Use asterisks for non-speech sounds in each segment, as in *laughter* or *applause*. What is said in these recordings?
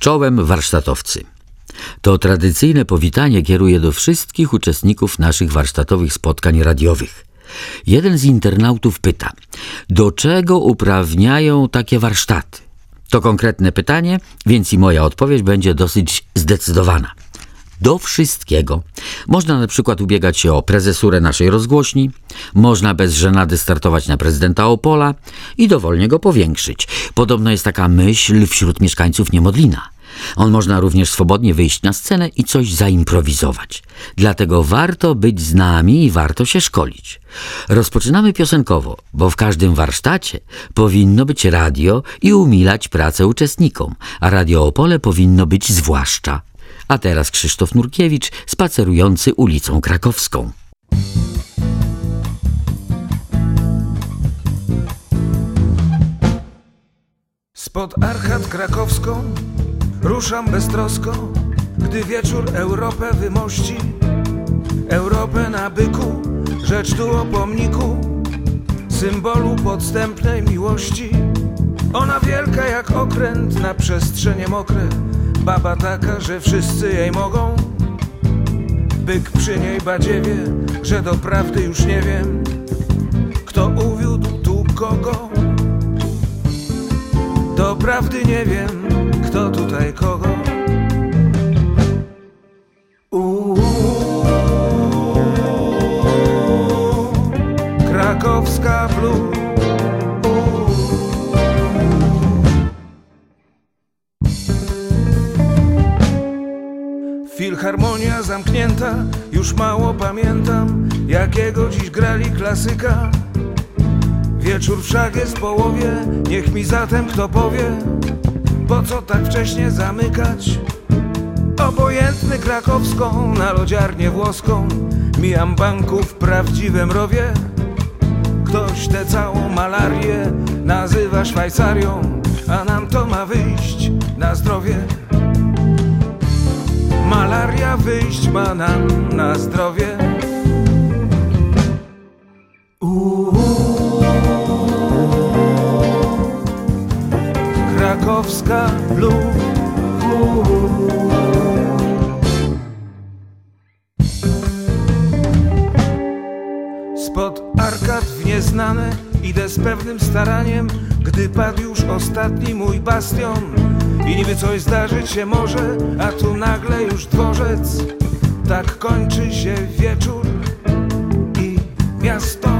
Czołem warsztatowcy. To tradycyjne powitanie kieruję do wszystkich uczestników naszych warsztatowych spotkań radiowych. Jeden z internautów pyta, do czego uprawniają takie warsztaty? To konkretne pytanie, więc i moja odpowiedź będzie dosyć zdecydowana. Do wszystkiego. Można na przykład ubiegać się o prezesurę naszej rozgłośni, można bez żenady startować na prezydenta Opola i dowolnie go powiększyć. Podobno jest taka myśl wśród mieszkańców Niemodlina. On można również swobodnie wyjść na scenę i coś zaimprowizować. Dlatego warto być z nami i warto się szkolić. Rozpoczynamy piosenkowo, bo w każdym warsztacie powinno być radio i umilać pracę uczestnikom, a Radio Opole powinno być zwłaszcza. A teraz Krzysztof Nurkiewicz spacerujący ulicą krakowską. Spod Archat krakowską ruszam beztrosko, gdy wieczór Europę wymości. Europę na byku, rzecz tu o pomniku, symbolu podstępnej miłości. Ona wielka jak okręt na przestrzenie mokre, baba taka, że wszyscy jej mogą. Byk przy niej badziewie, że doprawdy już nie wiem, kto uwiódł tu kogo. Doprawdy nie wiem, kto tutaj kogo. Filharmonia zamknięta, już mało pamiętam, jakiego dziś grali klasyka. Wieczór wszak jest w połowie, niech mi zatem kto powie, po co tak wcześnie zamykać? Obojętny krakowską, na lodziarnię włoską, mijam banków w prawdziwym rowie. Ktoś tę całą malarię nazywa Szwajcarią, a nam to ma wyjść na zdrowie. Malaria wyjść ma nam na zdrowie. Krakowska Blue. Spod arkad w nieznane idę z pewnym staraniem, gdy padł już ostatni mój bastion. I niby coś zdarzyć się może, a tu nagle już dworzec. Tak kończy się wieczór i miasto.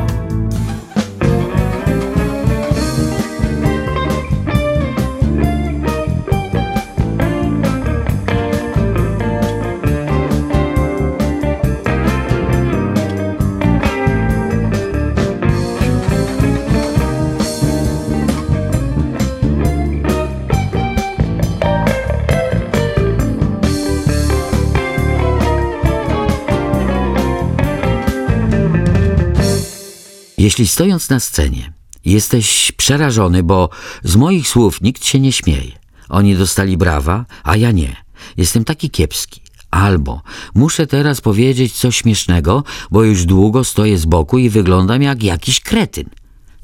Jeśli stojąc na scenie jesteś przerażony, bo z moich słów nikt się nie śmieje, oni dostali brawa, a ja nie, jestem taki kiepski. Albo muszę teraz powiedzieć coś śmiesznego, bo już długo stoję z boku i wyglądam jak jakiś kretyn.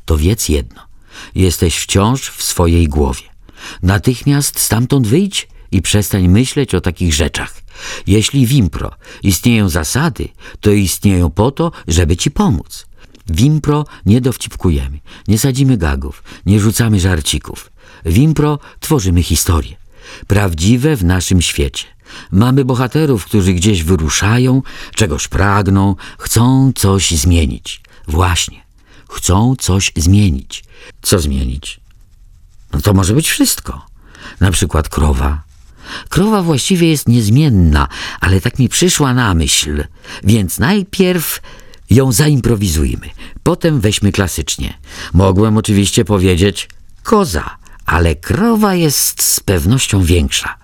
To wiedz jedno, jesteś wciąż w swojej głowie. Natychmiast stamtąd wyjdź i przestań myśleć o takich rzeczach. Jeśli w impro istnieją zasady, to istnieją po to, żeby ci pomóc. W impro nie dowcipkujemy, nie sadzimy gagów, nie rzucamy żarcików. W impro tworzymy historie. Prawdziwe w naszym świecie. Mamy bohaterów, którzy gdzieś wyruszają, czegoś pragną, chcą coś zmienić. Właśnie, chcą coś zmienić. Co zmienić? No to może być wszystko. Na przykład krowa. Krowa właściwie jest niezmienna, ale tak mi przyszła na myśl, więc najpierw ją zaimprowizujmy, potem weźmy klasycznie. Mogłem oczywiście powiedzieć koza, ale krowa jest z pewnością większa.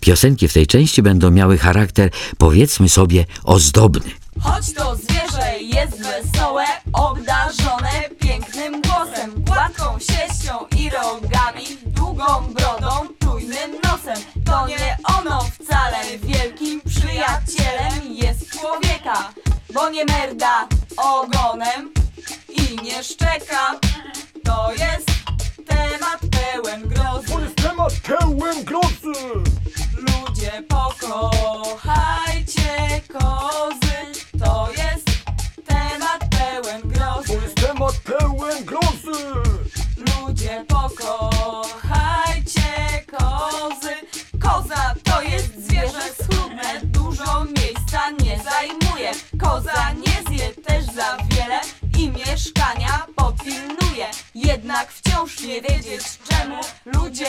Piosenki w tej części będą miały charakter, powiedzmy sobie, ozdobny. Choć to zwierzę jest wesołe, obdarzone pięknym głosem, gładką sieścią i rogami, długą brodą, tujnym nosem. To nie ono wcale wielkim przyjacielem jest człowieka, bo nie merda ogonem i nie szczeka. To jest temat pełen grozy. To jest temat pełen grozy. Ludzie pokochajcie kozy. To jest temat pełen grozy. To jest temat pełen grozy. Ludzie pokochajcie kozy. Koza to jest zwierzę schludne, dużo miejsca nie zajmuje zje też za wiele i mieszkania popilnuje. Jednak wciąż nie wiedzieć czemu ludzie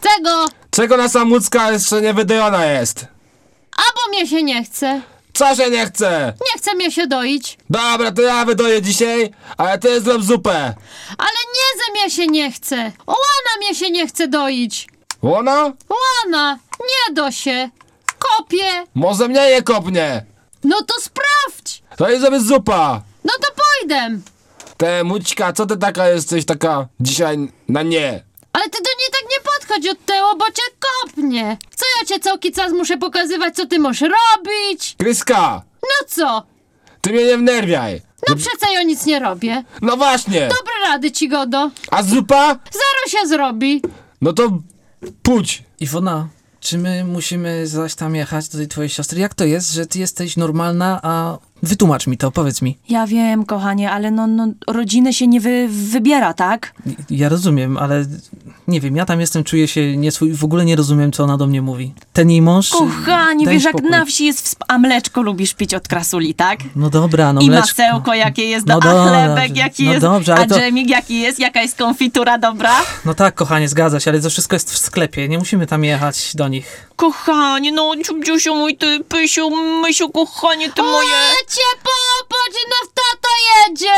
Czego? Czego nasza mucka jeszcze nie wydojona jest? Albo mnie się nie chce. Co się nie chce? Nie chce mnie się doić. Dobra, to ja wydoję dzisiaj, ale ty zrób zupę. Ale nie ze mnie się nie chce. Łana mnie się nie chce doić. Łona? Łana, nie do się. Kopie. Może mnie je kopnie. No to sprawdź. To jest sobie zupa. No to pójdę. Te mućka, co ty taka jesteś taka dzisiaj na nie? Ale ty do tyłu, bo cię kopnie. Co ja cię całki czas muszę pokazywać, co ty możesz robić? Kryska, No co? ty mnie nie wnerwiaj. No przecież ja nic nie robię. No właśnie. Dobre rady ci, Godo. A zupa? Zero się zrobi. No to pójdź. Iwona, czy my musimy zaś tam jechać do tej twojej siostry? Jak to jest, że ty jesteś normalna, a wytłumacz mi to, powiedz mi. Ja wiem, kochanie, ale no, no rodziny się nie wy, wybiera, tak? Ja rozumiem, ale nie wiem, ja tam jestem, czuję się nieswój, w ogóle nie rozumiem, co ona do mnie mówi. Ten jej mąż... Kochanie, wiesz, jak spokój. na wsi jest, wsp- a mleczko lubisz pić od krasuli, tak? No dobra, no I mleczko. masełko jakie jest, No do, a dobrze, chlebek jaki no jest, dobrze, a to- dżemik jaki jest, jaka jest konfitura dobra? No tak, kochanie, zgadza się, ale to wszystko jest w sklepie, nie musimy tam jechać do nich. Kochanie, no ciubdziusiu mój, ty, pysiu, mysiu, kochanie, ty moje... Cię popatrz, no tato jedzie.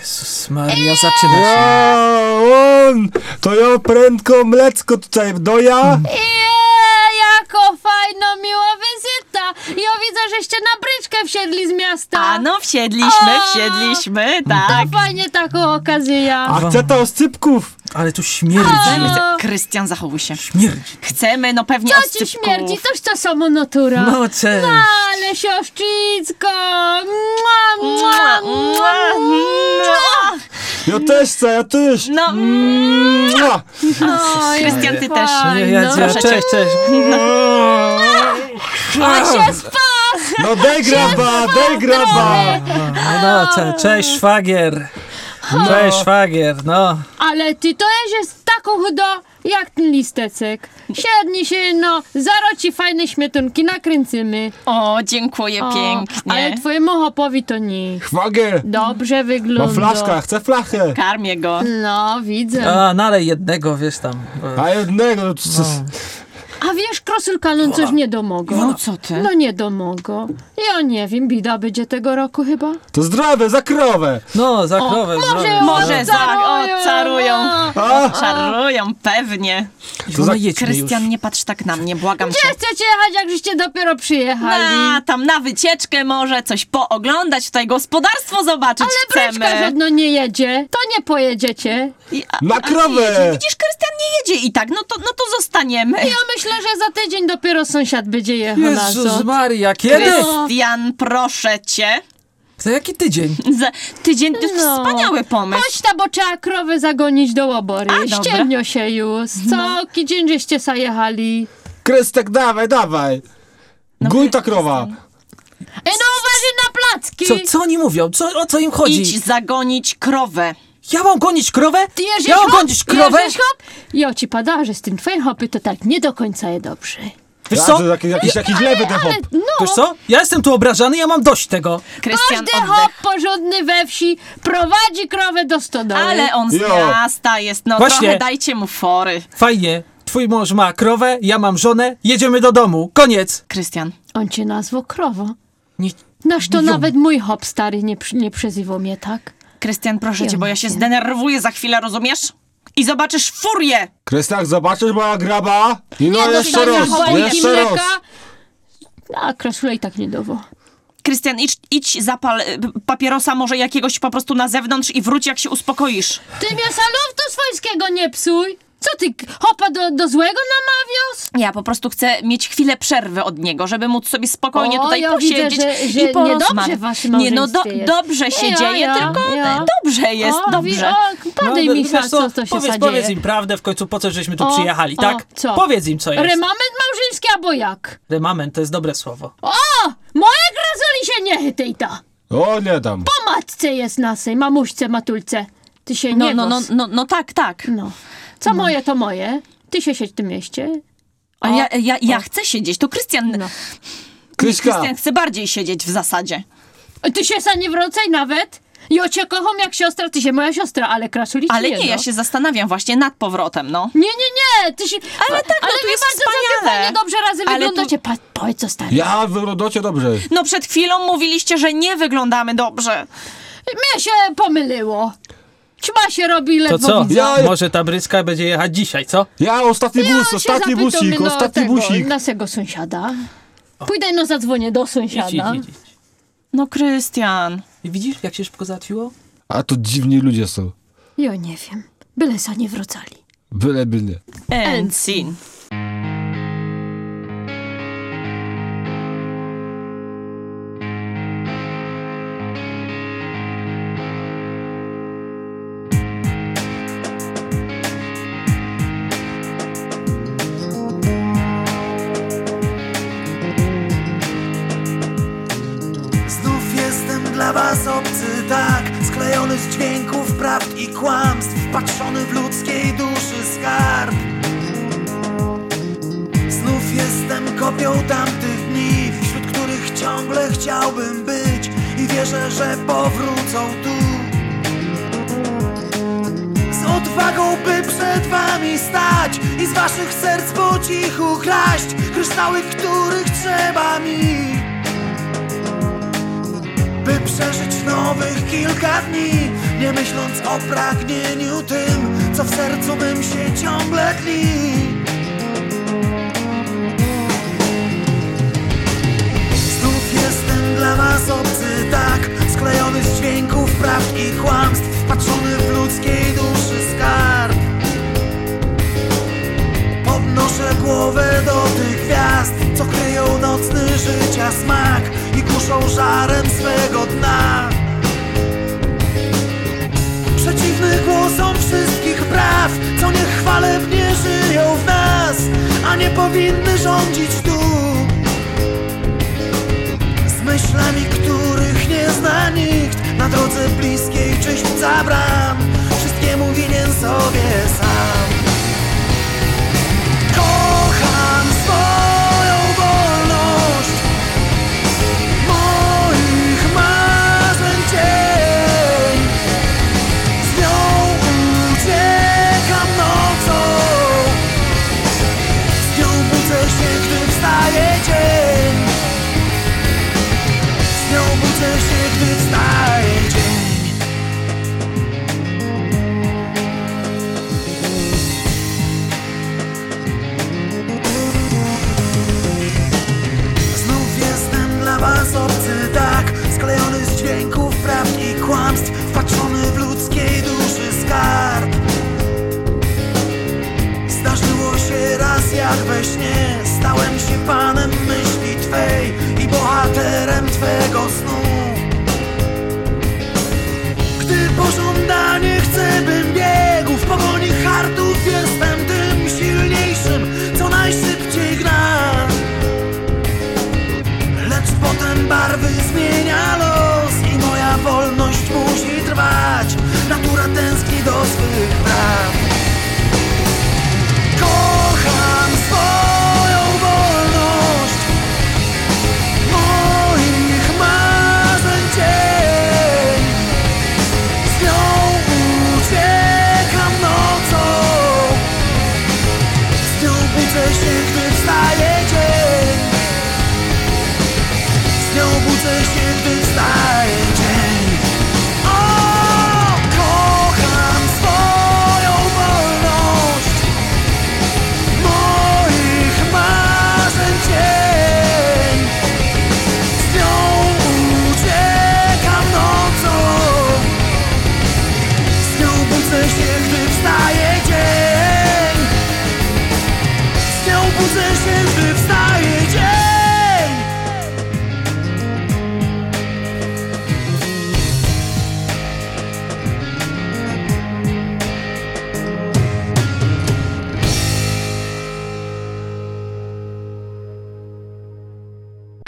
Jezus Maria, zaczyna się. Ja, on! To ja prędko mlecko tutaj doja. Jej, jako fajno, miła wizyta. Ja widzę, żeście na bryczkę wsiedli z miasta. A no, wsiedliśmy, O! wsiedliśmy, To tak. fajnie taką okazję ja. A chce to oscypków. Ale tu śmierdzi. Krystian, zachowuj się. Śmierdzi. Chcemy, no pewnie Co ci oscypków. śmierdzi? Toż to samo natura. No cześć. Ale siostrzycko! Mua, mua, Mua, mua, mua. Ja też chcę, ja też. No, Mua. Oj, Krystian, ty też. Ja, ja, ja, Proszę cię. cześć, cześć. On się spas! No daj graba, daj graba. No, no, cze, cześć szwagier. Cześć szwagier, no. Ale ty to jest taką chudo, jak ten listecek. Siedni się, no, zaro ci fajne śmietunki, nakręcimy. O, dziękuję O, pięknie. Ale twojemu hopowi to nie. Szwagier. Dobrze Ma wygląda. flaszka, chcę flachę. Karmię go. No, widzę. A, nalej jednego, wiesz tam. A jednego. to- to- A wiesz, krosulka, no coś nie domogą. No co ty? No nie domogą. Ja nie wiem, bida będzie tego roku chyba. To zdrowe, za krowę. No, za krowę może zrobię. Może za, o, carują. no. Czarują, pewnie. Jedźmy już. Krystian, nie patrz tak na mnie, błagam Gdzie cię. chcecie jechać, jak żeście dopiero przyjechali? Na, tam na wycieczkę może, coś pooglądać, tutaj gospodarstwo zobaczyć Ale bryczka chcemy. żadno nie jedzie. To nie pojedziecie. I, a, Na a nie krowę. jedzie. Widzisz, Krystian nie jedzie i tak, no to, no to zostaniemy. Ja myślę, że za tydzień dopiero sąsiad będzie jechał na Jezus. Maria, kiedy? Krystian, proszę cię. Za jaki tydzień? Za tydzień to jest No. wspaniały pomysł. Chodź ta, bo trzeba krowy zagonić do łobory. A. Ściemnio się już. Co? Dzień żeście zajechali. Krystek, dawaj, dawaj. Gój ta krowa. Ej, no uważaj na placki. Co, co oni mówią? Co, o co im chodzi? Idź zagonić krowę. Ja mam gonić krowę? Ty jeżdżesz Ja mam hop? gonić krowę? Jeżdżesz hop? Ja ci pada, że z tym twoim hopy to tak nie do końca je dobrze. Wiesz Ja, co? Jakiś, jakiś, jakiś lewy ten hop. Ale no, Wiesz co? Ja jestem tu obrażany, ja mam dość tego. Krystian, każdy oddech. hop porządny we wsi prowadzi krowę do stodoły. Ale on z Jo. miasta jest, no Właśnie. trochę dajcie mu fory. Fajnie. Twój mąż ma krowę, ja mam żonę, jedziemy do domu. Koniec. Krystian, On cię nazwał krowo. Nie, Nasz to Jo. nawet mój hop stary nie, przy- nie przezywał mnie tak. Krystian, proszę cię, bo ja się zdenerwuję za chwilę, rozumiesz? I zobaczysz furię! Krystek, zobaczysz moja graba? I no Nie jeszcze dostaniesz raz, jeszcze raz. mleka. A kraszule i tak nie dowo. Krystian, idź, idź zapal y, papierosa może jakiegoś po prostu na zewnątrz i wróć jak się uspokoisz. Ty mnie salowtu swojskiego nie psuj. Co ty, hopa do, do złego namawiasz? Ja po prostu chcę mieć chwilę przerwy od niego, żeby móc sobie spokojnie O, tutaj ja posiedzieć widzę, że- że i porozmawiać. Nie, no do, dobrze się Ja, dzieje, ja, tylko ja. dobrze jest, o, dobrze. O, podaj No, mi wiesz co, co się powiedz, powiedz im prawdę w końcu, po co żeśmy tu O, przyjechali, o, tak? co? Powiedz im, co jest. Remament małżeński albo jak? Remament to jest dobre słowo. O, moje grazoli się nie chytejta. O, nie dam. Po matce jest nasej, mamuśce, matulce. Ty się No, nie no, no, no, no tak, tak. no. Co moje, to moje. Ty się siedź w tym mieście. Ale ja, ja, ja chcę siedzieć, to Krystian... No. Krystian chce bardziej siedzieć w zasadzie. Ty się sa nie wracaj nawet. Ja cię kocham jak siostra, ty się moja siostra, ale krasuli ci Ale jedno. nie, ja się zastanawiam właśnie nad powrotem, no. Nie, nie, nie, ty się... Ale tak, no ale tu wy jest wspaniale. dobrze razem Ale tu- wyglądacie. Pa, powiedz co stary. ja w rodocie dobrze. No przed chwilą mówiliście, że nie wyglądamy dobrze. Mnie się pomyliło. Ćma się robi To ledwo co? widzę. Ja- Może ta bryska będzie jechać dzisiaj, co? Ja ostatni Ja bus, się ostatni zapytam, busik, no, ostatni tego, busik. Naszego sąsiada. Pójdę no zadzwonię do Idź, idź, sąsiada. idź, idź. No Krystian. I widzisz, jak się szybko załatwiło? A to dziwni ludzie są. Ja nie wiem. Byle sa nie wracali. Byle by nie. And kopią tamtych dni Wśród których ciągle chciałbym być I wierzę, że powrócą tu. Z odwagą, by przed wami stać I z waszych serc po cichu kraść Kryształy, których trzeba mi. By przeżyć nowych kilka dni Nie myśląc o pragnieniu tym Co w sercu bym się ciągle tli dla was obcy, tak. Sklejony z dźwięków, prawd i kłamstw Wpatrzony w ludzkiej duszy skarb. Podnoszę głowę do tych gwiazd Co kryją nocny życia smak I kuszą żarem swego dna. Przeciwny głosom wszystkich praw Co niechwalebnie żyją w nas A nie powinny rządzić tu myślami, których nie zna nikt. Na drodze bliskiej czyśćca bram Wszystkiemu winien sobie sam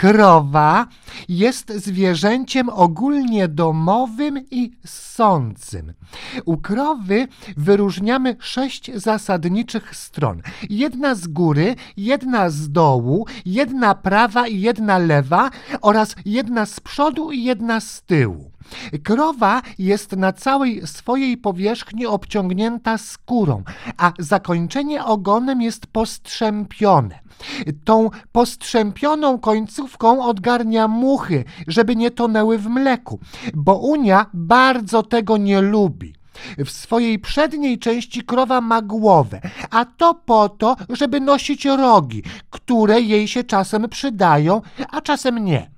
Krowa jest zwierzęciem ogólnie domowym i sącym. U krowy wyróżniamy sześć zasadniczych stron. Jedna z góry, jedna z dołu, jedna prawa i jedna lewa oraz jedna z przodu i jedna z tyłu. Krowa jest na całej swojej powierzchni obciągnięta skórą, a zakończenie ogonem jest postrzępione. Tą postrzępioną końcówką odgarnia muchy, żeby nie tonęły w mleku, bo Unia bardzo tego nie lubi. W swojej przedniej części krowa ma głowę, a to po to, żeby nosić rogi, które jej się czasem przydają, a czasem nie.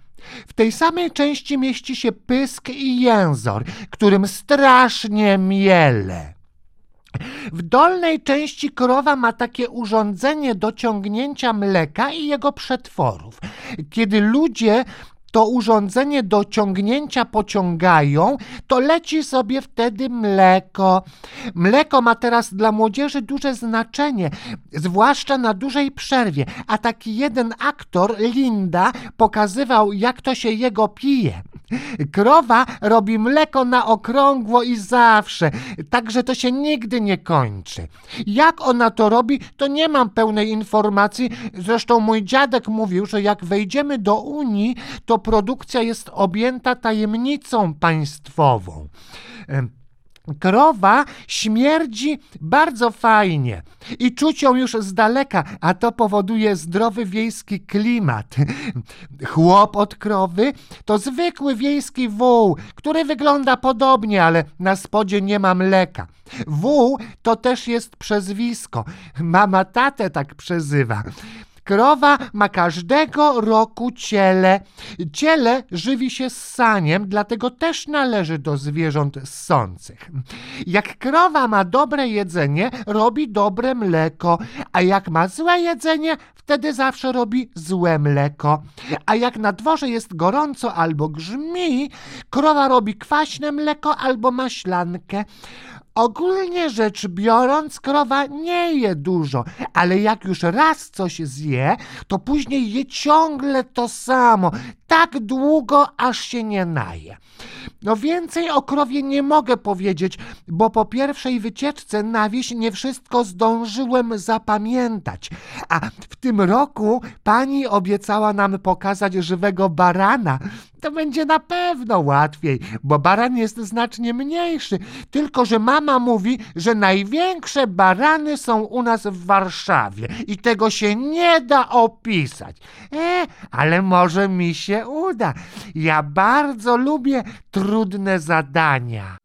W tej samej części mieści się pysk i jęzor, którym strasznie miele. W dolnej części krowa ma takie urządzenie do ciągnięcia mleka i jego przetworów. Kiedy ludzie to urządzenie do ciągnięcia pociągają, to leci sobie wtedy mleko. Mleko ma teraz dla młodzieży duże znaczenie, zwłaszcza na dużej przerwie, a taki jeden aktor, Linda, pokazywał, jak to się jego pije. Krowa robi mleko na okrągło i zawsze, także to się nigdy nie kończy. Jak ona to robi, to nie mam pełnej informacji. Zresztą mój dziadek mówił, że jak wejdziemy do Unii, to produkcja jest objęta tajemnicą państwową. Krowa śmierdzi bardzo fajnie i czuć ją już z daleka, a to powoduje zdrowy wiejski klimat. Chłop od krowy to zwykły wiejski wół, który wygląda podobnie, ale na spodzie nie ma mleka. Wół to też jest przezwisko. Mama tatę tak przezywa. Krowa ma każdego roku ciele. Ciele żywi się ssaniem, dlatego też należy do zwierząt ssących. Jak krowa ma dobre jedzenie, robi dobre mleko, a jak ma złe jedzenie, wtedy zawsze robi złe mleko. A jak na dworze jest gorąco albo grzmi, krowa robi kwaśne mleko albo maślankę. Ogólnie rzecz biorąc, krowa nie je dużo, ale jak już raz coś zje, to później je ciągle to samo, tak długo, aż się nie naje. No więcej o krowie nie mogę powiedzieć, bo po pierwszej wycieczce na wieś nie wszystko zdążyłem zapamiętać. A w tym roku pani obiecała nam pokazać żywego barana. To będzie na pewno łatwiej, bo baran jest znacznie mniejszy. Tylko, że mama mówi, że największe barany są u nas w Warszawie i tego się nie da opisać. E, ale może mi się uda. Ja bardzo lubię trudne zadania.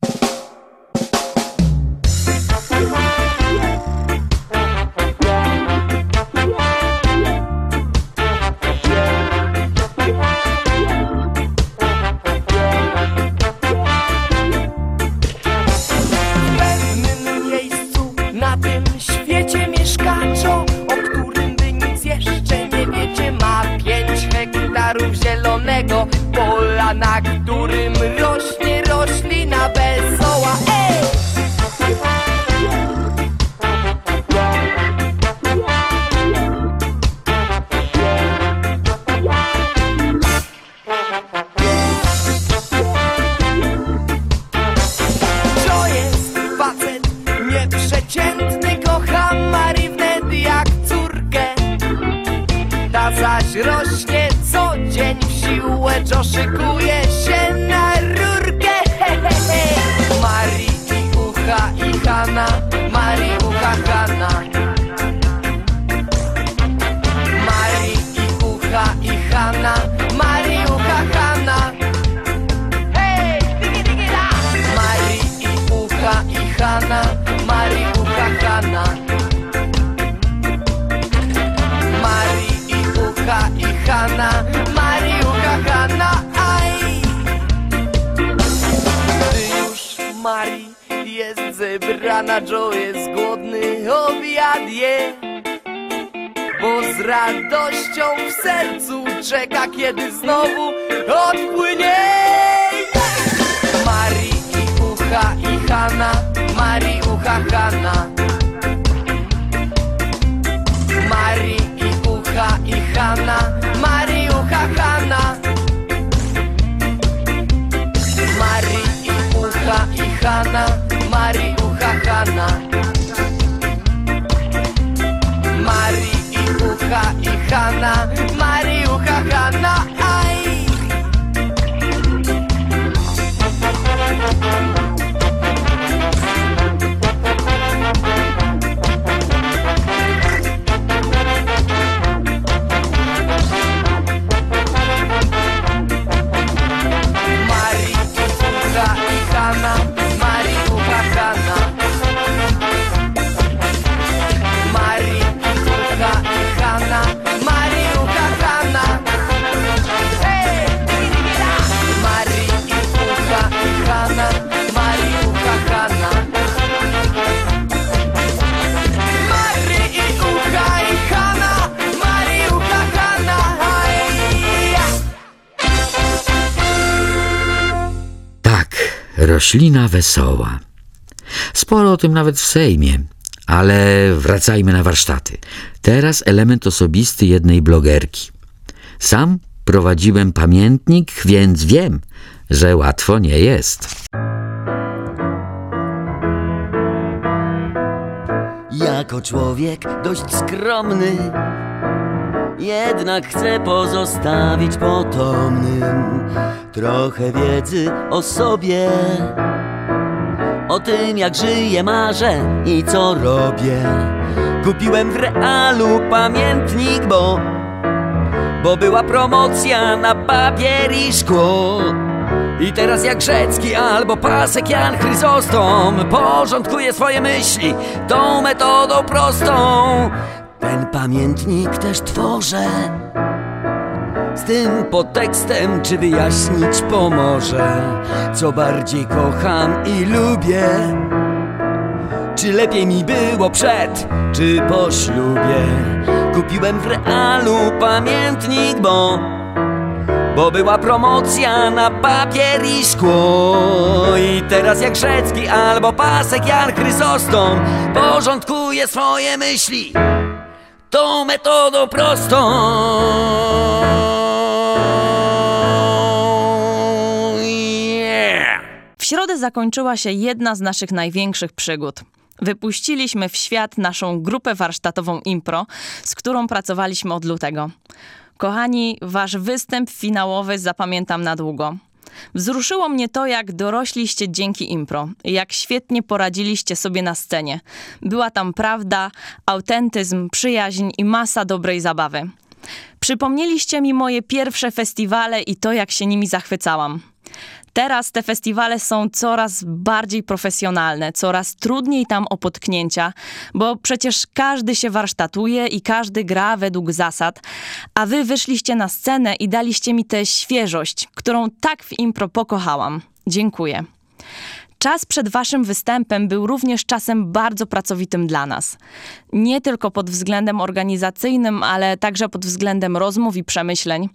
Zebrana, Joe jest głodny, obiad je. bo z radością w sercu czeka, kiedy znowu odpłynie. Mari i Ucha i Hanna, Mari, Ucha, Hanna. Mari i Ucha i Hanna, Mari, Ucha, Hanna. Mari i Ucha i Hanna, Mari, Ucha, Hanna. Mari i Ucha i roślina wesoła. Sporo o tym nawet w Sejmie, ale wracajmy na warsztaty. Teraz element osobisty jednej blogerki. Sam prowadziłem pamiętnik, więc wiem, że łatwo nie jest. Jako człowiek dość skromny, jednak chcę pozostawić potomnym trochę wiedzy o sobie, o tym jak żyję, marzę i co robię. Kupiłem w realu pamiętnik, bo, bo była promocja na papier i szkło. I teraz jak Grzecki albo pasek Jan Chryzostom Porządkuje swoje myśli tą metodą prostą Ten pamiętnik też tworzę Z tym podtekstem czy wyjaśnić pomoże? Co bardziej kocham i lubię? Czy lepiej mi było przed czy po ślubie Kupiłem w realu pamiętnik, bo bo była promocja na papier i szkło. I teraz jak Grzecki albo pasek Jan Chryzostom Porządkuje swoje myśli Tą metodą prostą środę zakończyła się jedna z naszych największych przygód. Wypuściliśmy w świat naszą grupę warsztatową Impro, z którą pracowaliśmy od lutego. Kochani, wasz występ finałowy zapamiętam na długo. Wzruszyło mnie to, jak dorośliście dzięki impro, jak świetnie poradziliście sobie na scenie. Była tam prawda, autentyzm, przyjaźń i masa dobrej zabawy. Przypomnieliście mi moje pierwsze festiwale i to, jak się nimi zachwycałam. Teraz te festiwale są coraz bardziej profesjonalne, coraz trudniej tam o potknięcia, bo przecież każdy się warsztatuje i każdy gra według zasad, a wy wyszliście na scenę i daliście mi tę świeżość, którą tak w impro pokochałam. Dziękuję. Czas przed waszym występem był również czasem bardzo pracowitym dla nas. Nie tylko pod względem organizacyjnym, ale także pod względem rozmów i przemyśleń.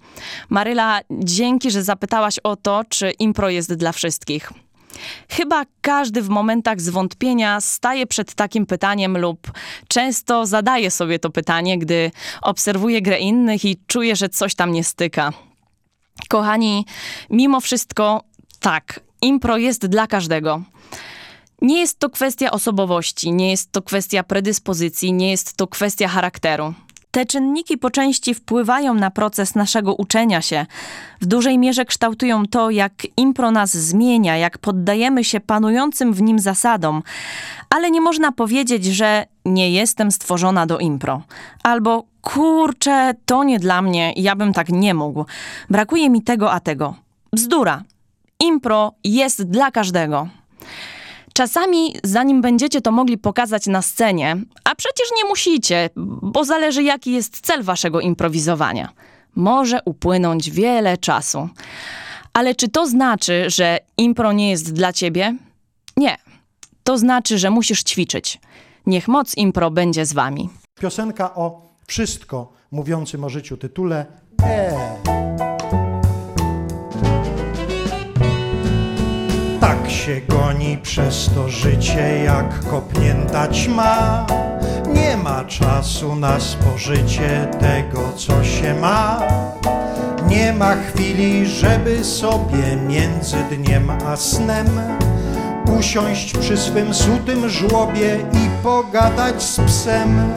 Maryla, dzięki, że zapytałaś o to, czy impro jest dla wszystkich. Chyba każdy w momentach zwątpienia staje przed takim pytaniem lub często zadaje sobie to pytanie, gdy obserwuje grę innych i czuje, że coś tam nie styka. Kochani, mimo wszystko, tak, impro jest dla każdego. Nie jest to kwestia osobowości, nie jest to kwestia predyspozycji, nie jest to kwestia charakteru. Te czynniki po części wpływają na proces naszego uczenia się. W dużej mierze kształtują to, jak impro nas zmienia, jak poddajemy się panującym w nim zasadom. Ale nie można powiedzieć, że nie jestem stworzona do impro. Albo kurczę, to nie dla mnie, ja bym tak nie mógł. Brakuje mi tego a tego. Bzdura. Impro jest dla każdego. Czasami, zanim będziecie to mogli pokazać na scenie, a przecież nie musicie, bo zależy jaki jest cel waszego improwizowania, może upłynąć wiele czasu. Ale czy to znaczy, że impro nie jest dla ciebie? Nie. To znaczy, że musisz ćwiczyć. Niech moc impro będzie z wami. Piosenka o Wszystko mówiącym o życiu tytule E. Tak się goni przez to życie jak kopnięta ćma. Nie ma czasu na spożycie tego, co się ma. Nie ma chwili, żeby sobie między dniem a snem usiąść przy swym sutym żłobie i pogadać z psem.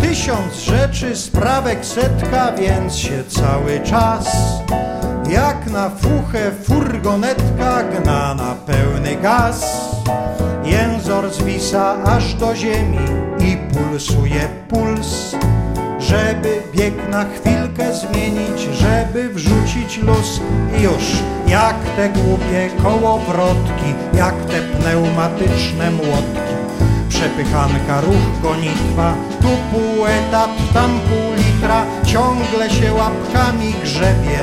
Tysiąc rzeczy, sprawek setka, więc się cały czas jak na fuchę furgonetka gna na pełny gaz. Jęzor zwisa aż do ziemi i pulsuje puls, żeby bieg na chwilkę zmienić, żeby wrzucić luz. I już jak te głupie kołowrotki, jak te pneumatyczne młotki. Przepychanka, ruch, gonitwa, tu pół etat, tam pół litra, ciągle się łapkami grzebie.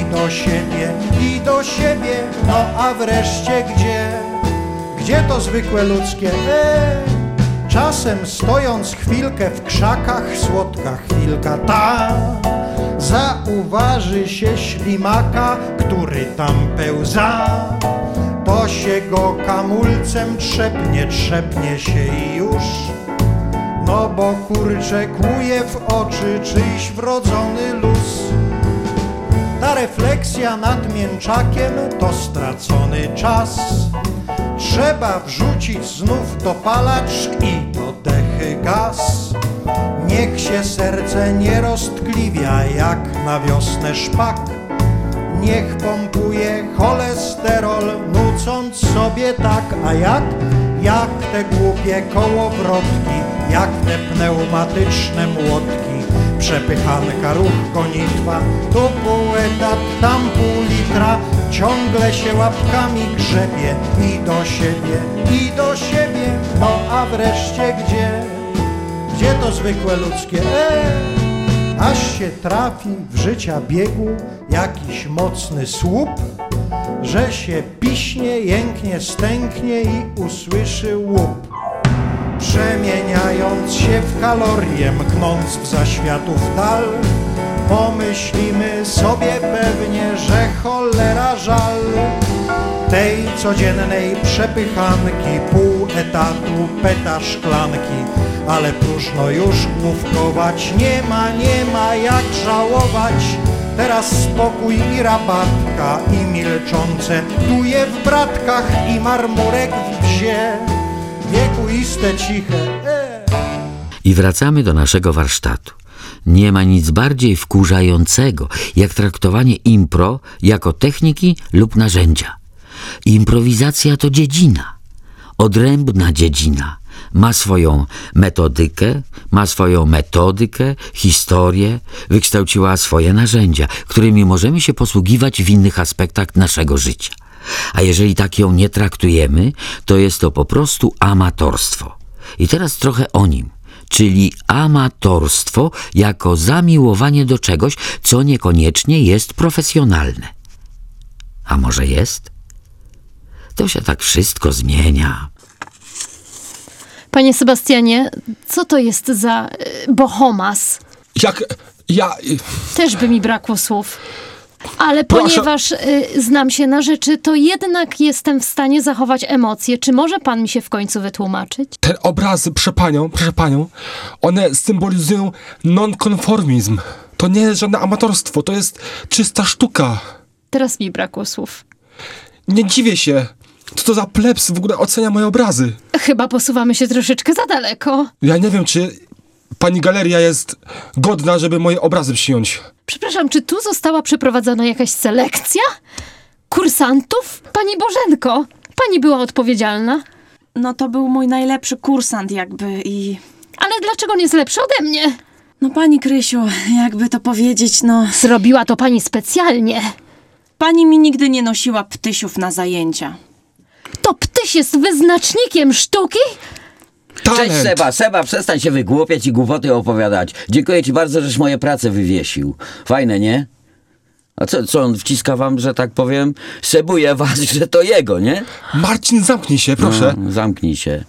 I do siebie, i do siebie, no a wreszcie gdzie? Gdzie to zwykłe ludzkie? E, czasem stojąc chwilkę w krzakach, słodka chwilka ta, zauważy się ślimaka, który tam pełza. To się go kamulcem trzepnie, trzepnie się i już. No bo kurcze kłuje w oczy czyjś wrodzony luz. Ta refleksja nad mięczakiem to stracony czas. Trzeba wrzucić znów dopalacz i do dechy gaz. Niech się serce nie roztkliwia jak na wiosnę szpak. Niech pompuje cholesterol, nucąc sobie tak, a jak? Jak te głupie kołowrotki, jak te pneumatyczne młotki. Przepychanka, ruch, gonitwa, tu pół etat, tam pół litra, ciągle się łapkami grzebie i do siebie, i do siebie, no a wreszcie gdzie? Gdzie to zwykłe ludzkie? Eee! aż się trafi w życia biegu jakiś mocny słup, że się piśnie, jęknie, stęknie i usłyszy łup. Przemieniając się w kalorie, mknąc w zaświatów dal, pomyślimy sobie pewnie, że cholera żal tej codziennej przepychanki, pół etatu, peta szklanki, ale próżno już główkować, nie ma, nie ma jak żałować. Teraz spokój i rabatka i milczące duje w bratkach i marmurek w wzie, wiekuiste ciche. E. I wracamy do naszego warsztatu. Nie ma nic bardziej wkurzającego, jak traktowanie impro jako techniki lub narzędzia. Improwizacja to dziedzina, odrębna dziedzina. Ma swoją metodykę, ma swoją metodykę, historię, wykształciła swoje narzędzia, którymi możemy się posługiwać w innych aspektach naszego życia. A jeżeli tak ją nie traktujemy, to jest to po prostu amatorstwo. I teraz trochę o nim czyli amatorstwo jako zamiłowanie do czegoś, co niekoniecznie jest profesjonalne. A może jest? To się tak wszystko zmienia. Panie Sebastianie, co to jest za y, bohomas? Jak ja... Też by mi brakło słów. Ale Proszę- ponieważ y, znam się na rzeczy, to jednak jestem w stanie zachować emocje. Czy może pan mi się w końcu wytłumaczyć? Te obrazy, proszę panią, proszę panią, one symbolizują nonkonformizm. To nie jest żadne amatorstwo, to jest czysta sztuka. Teraz mi brakło słów. Nie dziwię się. Co to za plebs w ogóle ocenia moje obrazy? Chyba posuwamy się troszeczkę za daleko. Ja nie wiem, czy pani galeria jest godna, żeby moje obrazy przyjąć. Przepraszam, czy tu została przeprowadzona jakaś selekcja? Kursantów? Pani Bożenko, pani była odpowiedzialna. No to był mój najlepszy kursant jakby i... Ale dlaczego nie jest lepszy ode mnie? No pani Krysiu, jakby to powiedzieć, no... Zrobiła to pani specjalnie. Pani mi nigdy nie nosiła ptysiów na zajęcia. To ptyś jest wyznacznikiem sztuki? Cześć Seba, Seba, przestań się wygłupiać i głupoty opowiadać. Dziękuję ci bardzo, żeś moje prace wywiesił. Fajne, nie? A co, co on wciska wam, że tak powiem? Sebuje was, *laughs* że to jego, nie? Marcin, zamknij się, proszę. No, zamknij się.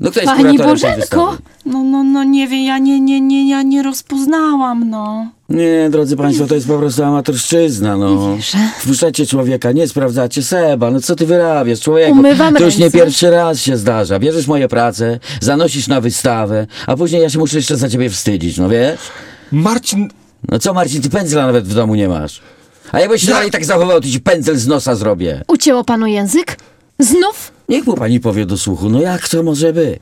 No kto jest Pani kuratorem tej Bożenko! No, no, no nie wiem, ja nie, nie, nie, ja nie rozpoznałam, no. Nie, drodzy państwo, to jest po prostu amatorszczyzna, no. Wpuszczacie człowieka, nie sprawdzacie Seba, no co ty wyrabiasz, człowieku? Umywam to już nie ręce. pierwszy raz się zdarza. Bierzesz moje prace, zanosisz na wystawę, a później ja się muszę jeszcze za ciebie wstydzić, no wiesz? Marcin, No co Marcin, ty pędzla nawet w domu nie masz. A jakbyś się dalej tak zachował, to ci pędzel z nosa zrobię. Ucięło panu język? Znów? Niech mu pani powie do słuchu, no jak to może być?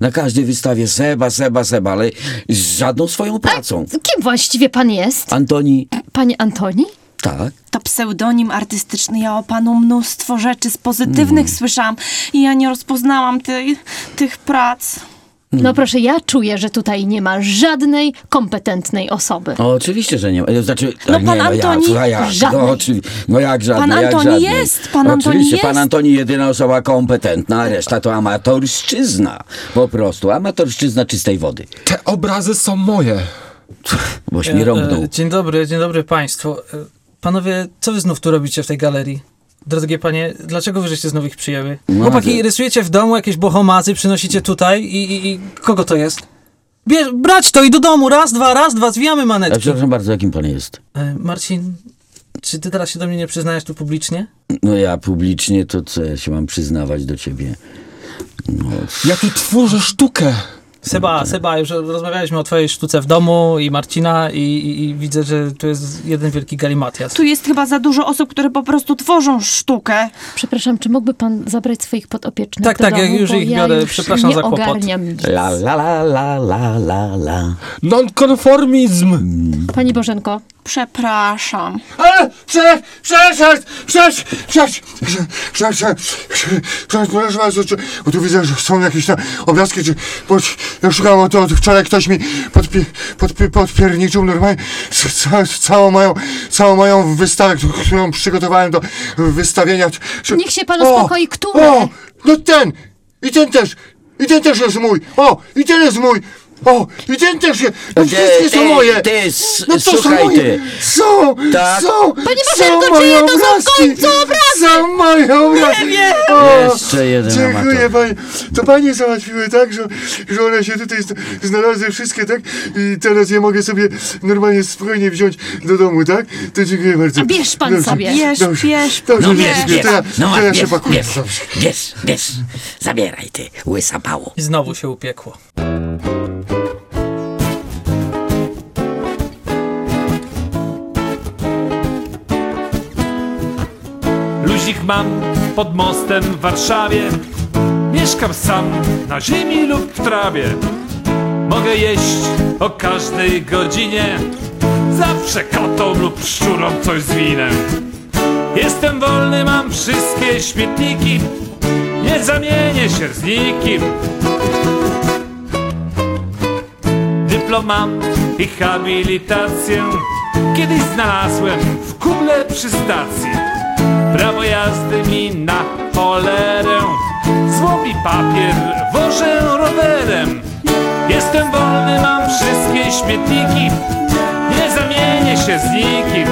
Na każdej wystawie Seba, Seba, Seba, ale z żadną swoją pracą. Kim właściwie pan jest? Antoni, Panie Antoni? tak. To pseudonim artystyczny. Ja o panu mnóstwo rzeczy z pozytywnych słyszałam i ja nie rozpoznałam tej, tych prac. No proszę, ja czuję, że tutaj nie ma żadnej kompetentnej osoby. O, oczywiście, że nie ma. E, Znaczy, No nie, pan no Antoni- jak, słuchaj, jak, Żadnej. no, oczywi- no jak żadnej, Pan jak Antoni żadnej. jest, pan Antoni Oczywiście, jest. pan Antoni jedyna osoba kompetentna, a reszta to amatorszczyzna. Po prostu, amatorszczyzna czystej wody. te obrazy są moje. Boś mi rąbnął. E, Dzień dobry, dzień dobry państwu. E, Panowie, co wy znów tu robicie w tej galerii? Drogie panie, dlaczego wy żeście znów ich przyjęły? No, Chłopaki, że- rysujecie w domu jakieś bohomazy, przynosicie tutaj i, i, i kogo to jest? Bierz, brać to i do domu, raz, dwa, raz, dwa, zwijamy A manetki. przepraszam bardzo, jakim pan jest? E, Marcin, czy ty teraz się do mnie nie przyznajesz tu publicznie? No ja publicznie, to co ja się mam przyznawać do ciebie? No, Ja tu tworzę sztukę. Seba, Seba, już rozmawialiśmy o twojej sztuce w domu i Marcina i, i, i widzę, że tu jest jeden wielki galimatias. Tu jest chyba za dużo osób, które po prostu tworzą sztukę. Przepraszam, czy mógłby pan zabrać swoich podopiecznych Tak, do tak, ja domu, już bo ich ja biorę. już Przepraszam nie za kłopot. ogarniam nic. la la la la la la la. Nonkonformizm. Pani Bożenko, Przepraszam. Ale, prze, przepraszam, przepraszam, przepraszam, przepraszam, przepraszam bardzo, czy, bo tu widzę, że są jakieś tam obrazki, czy, bo ja szukałem to od wczoraj, ktoś mi podpi, podpi, podpierniczył normalnie ca, całą moją, całą moją wystawę, którą przygotowałem do wystawienia. Czy- Niech się pan uspokoi, które? O, no ten, i ten też, i ten też jest mój, o, i ten jest mój. O, i ten też jest, no Ty, wszystkie są ty, moje. ty, s- no to są słuchaj moje. ty. Są, Tak. są, Panie są Bożenko, moje czyje to są w obrazki. końcu obrazy? Są moje obrazy. O, Jeszcze jeden Dziękuję amator. panie. To panie załatwiły tak, że, że one się tutaj zna- znalazły wszystkie, tak? I teraz je mogę sobie normalnie spokojnie wziąć do domu, tak? To dziękuję bardzo. A bierz pan sobie. Bierz, Dobrze, bierz, dobrze, No bierz. bierz, dziękuję. bierz, To ja, no to ja się pakuję. bierz, Dobrze. bierz, bierz. Zabieraj ty, łysa pało. I znowu się upiekło. Luzik mam pod mostem w Warszawie. Mieszkam sam na ziemi lub w trawie. Mogę jeść o każdej godzinie. Zawsze kotom lub szczurom coś z winem. Jestem wolny, mam wszystkie śmietniki. Nie zamienię się z nikim. Dyplom mam i habilitację. Kiedyś znalazłem w kuble przy stacji Prawo jazdy mi na cholerę. Złomi papier, wożę rowerem. Jestem wolny, mam wszystkie śmietniki. Nie zamienię się z nikim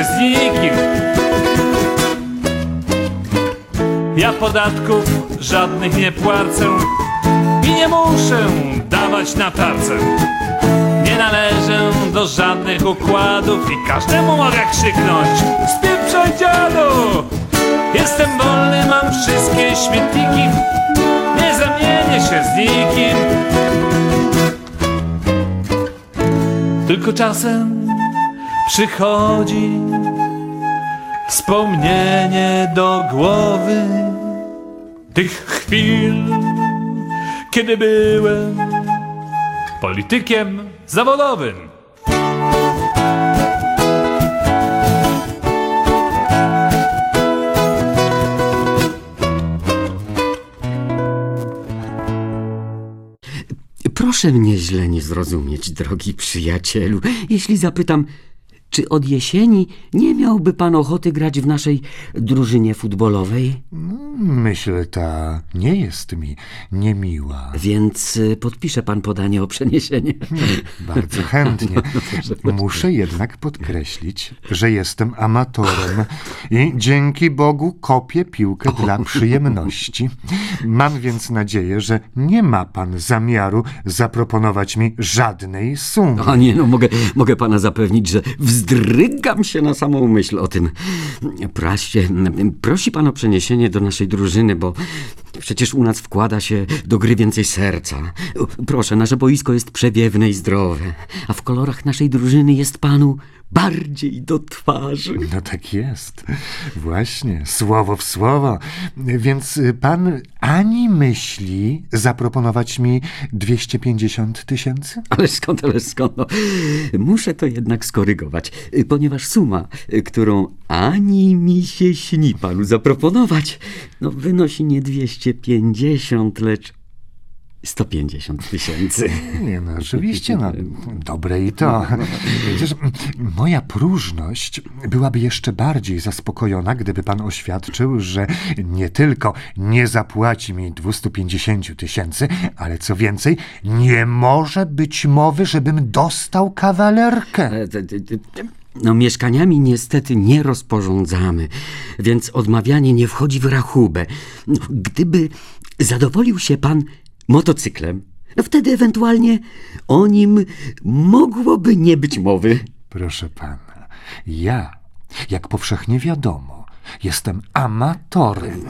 się z nikim. Ja podatków żadnych nie płacę I nie muszę dawać na tarce. Nie należę do żadnych układów I każdemu mogę krzyknąć Spieprzaj dziadu! Jestem wolny, mam wszystkie śmietniki Nie zamienię się z nikim. Tylko czasem przychodzi wspomnienie do głowy tych chwil, kiedy byłem politykiem zawodowym. Proszę mnie źle nie zrozumieć, drogi przyjacielu, jeśli zapytam, czy od jesieni nie miałby pan ochoty grać w naszej drużynie futbolowej? Myśl ta nie jest mi niemiła. Więc y, podpisze pan podanie o przeniesienie. Bardzo chętnie. *laughs* Muszę jednak podkreślić, że jestem amatorem i dzięki Bogu kopię piłkę dla *laughs* przyjemności. Mam więc nadzieję, że nie ma pan zamiaru zaproponować mi żadnej sumy. A nie, no mogę, mogę pana zapewnić, że wzdrygam się na samą myśl o tym. Praście, prosi pan o przeniesienie do naszej drużyny, bo przecież u nas wkłada się do gry więcej serca. Proszę, nasze boisko jest przewiewne i zdrowe, a w kolorach naszej drużyny jest panu bardziej do twarzy. No tak jest. Właśnie, słowo w słowo. Więc pan ani myśli zaproponować mi 250 tysięcy? Ale skąd, ale skąd? No, muszę to jednak skorygować, ponieważ suma, którą ani mi się śni panu zaproponować, no wynosi nie 250, lecz 150 tysięcy. *laughs* Nie no, oczywiście, no, dobre i to. Przecież moja próżność byłaby jeszcze bardziej zaspokojona, gdyby pan oświadczył, że nie tylko nie zapłaci mi 250 tysięcy, ale co więcej, nie może być mowy, żebym dostał kawalerkę. No, mieszkaniami niestety nie rozporządzamy, więc odmawianie nie wchodzi w rachubę. Gdyby zadowolił się pan motocyklem, no wtedy ewentualnie o nim mogłoby nie być mowy. Proszę pana, ja, jak powszechnie wiadomo, jestem amatorem,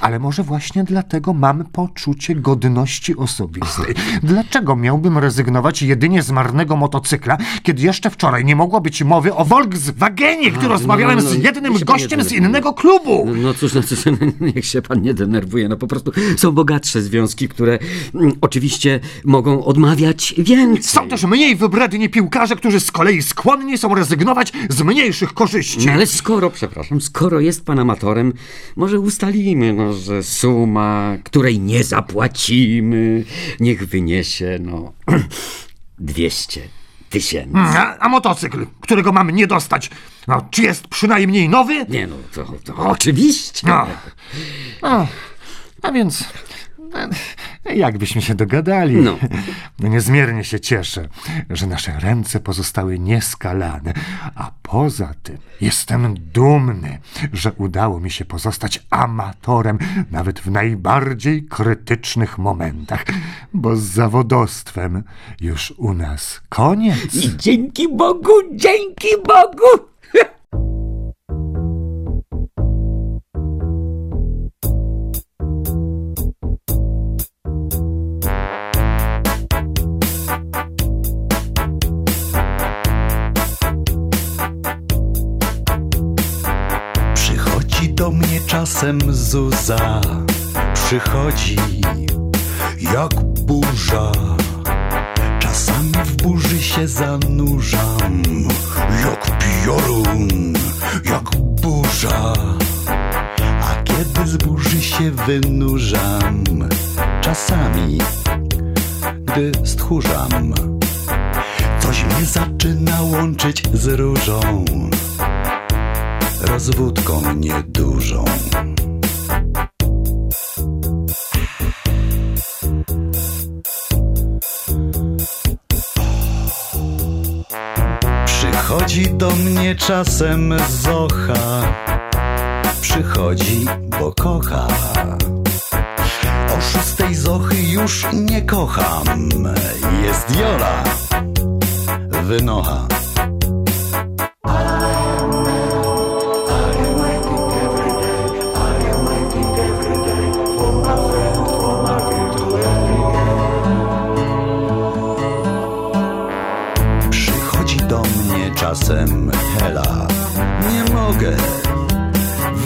ale może właśnie dlatego mam poczucie godności osobistej. Dlaczego miałbym rezygnować jedynie z marnego motocykla, kiedy jeszcze wczoraj nie mogło być mowy o Volkswagenie, który no, rozmawiałem no, no, z jednym gościem z innego klubu? No, no cóż, no cóż, *laughs* niech się pan nie denerwuje. No po prostu są bogatsze związki, które mm, oczywiście mogą odmawiać więcej. Są też mniej wybredni piłkarze, którzy z kolei skłonni są rezygnować z mniejszych korzyści. No ale skoro, przepraszam, skoro jest pan amatorem, może ustalimy, no, że suma, której nie zapłacimy, niech wyniesie, no, *clears throat* 200 tysięcy. A, a motocykl, którego mam nie dostać, no, czy jest przynajmniej nowy? Nie no, to, to oczywiście. No. No, a więc jakbyśmy się dogadali. No. No *laughs* niezmiernie się cieszę, że nasze ręce pozostały nieskalane, a poza tym jestem dumny, że udało mi się pozostać amatorem nawet w najbardziej krytycznych momentach, bo z zawodostwem już u nas koniec. I dzięki Bogu, dzięki Bogu! Czasem Zuza, przychodzi jak burza. Czasami w burzy się zanurzam, jak piorun, jak burza. A kiedy z burzy się wynurzam, czasami, gdy stchórzam, coś mnie zaczyna łączyć z różą rozwódką niedużą. Przychodzi do mnie czasem Zocha, przychodzi, bo kocha. O szóstej Zochy już nie kocham, jest Jola, wynocha.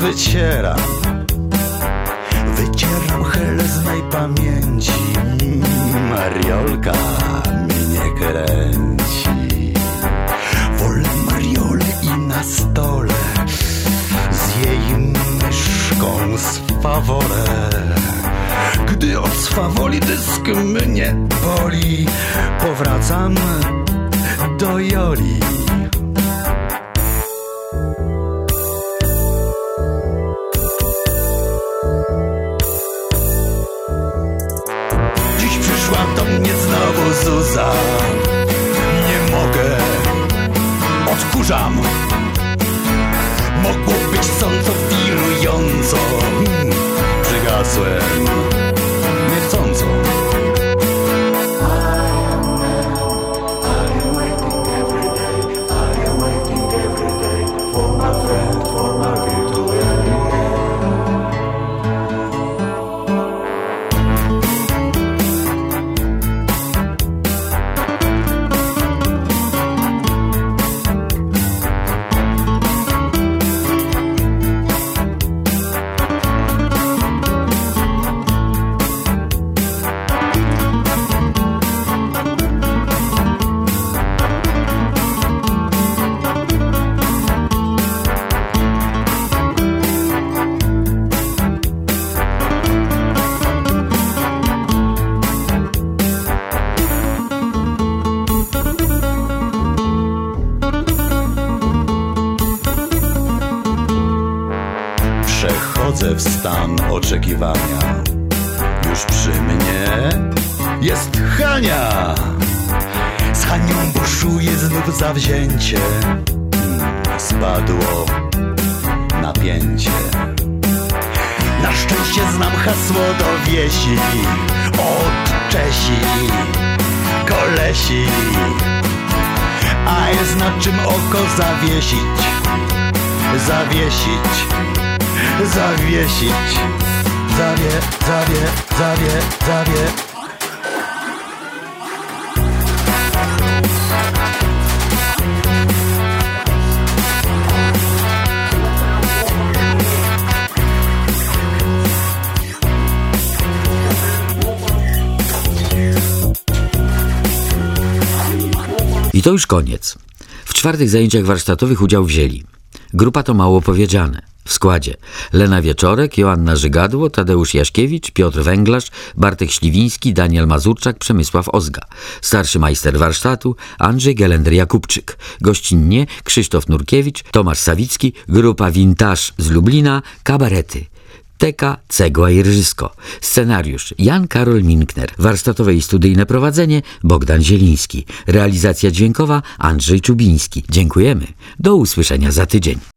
Wycieram. Wycieram Helę z mej pamięci. Mariolka mnie kręci. Wolę Mariolę i na stole z jej myszką swawolę. Gdy od swawoli dysk mnie boli, powracam do Joli. Zuza Nie mogę. Odkurzam. Mogło być sąco wirująco. Hmm, Przygasłem znów zawzięcie Spadło napięcie Na szczęście znam hasło do wiesi Od Czesi, kolesi A jest na czym oko zawiesić Zawiesić zawiesić. Zawie, zawie, zawie, zawie. I to już koniec. W czwartych zajęciach warsztatowych udział wzięli. Grupa to mało powiedziane. W składzie Lena Wieczorek, Joanna Żygadło, Tadeusz Jaśkiewicz, Piotr Węglarz, Bartek Śliwiński, Daniel Mazurczak, Przemysław Ozga. Starszy majster warsztatu Andrzej Gelender-Jakubczyk. Gościnnie Krzysztof Nurkiewicz, Tomasz Sawicki, grupa Vintage z Lublina, kabarety. Teka, Cegła i Rżysko. Scenariusz Jan Karol Minkner. Warsztatowe i studyjne prowadzenie Bogdan Zieliński. Realizacja dźwiękowa Andrzej Czubiński. Dziękujemy. Do usłyszenia za tydzień.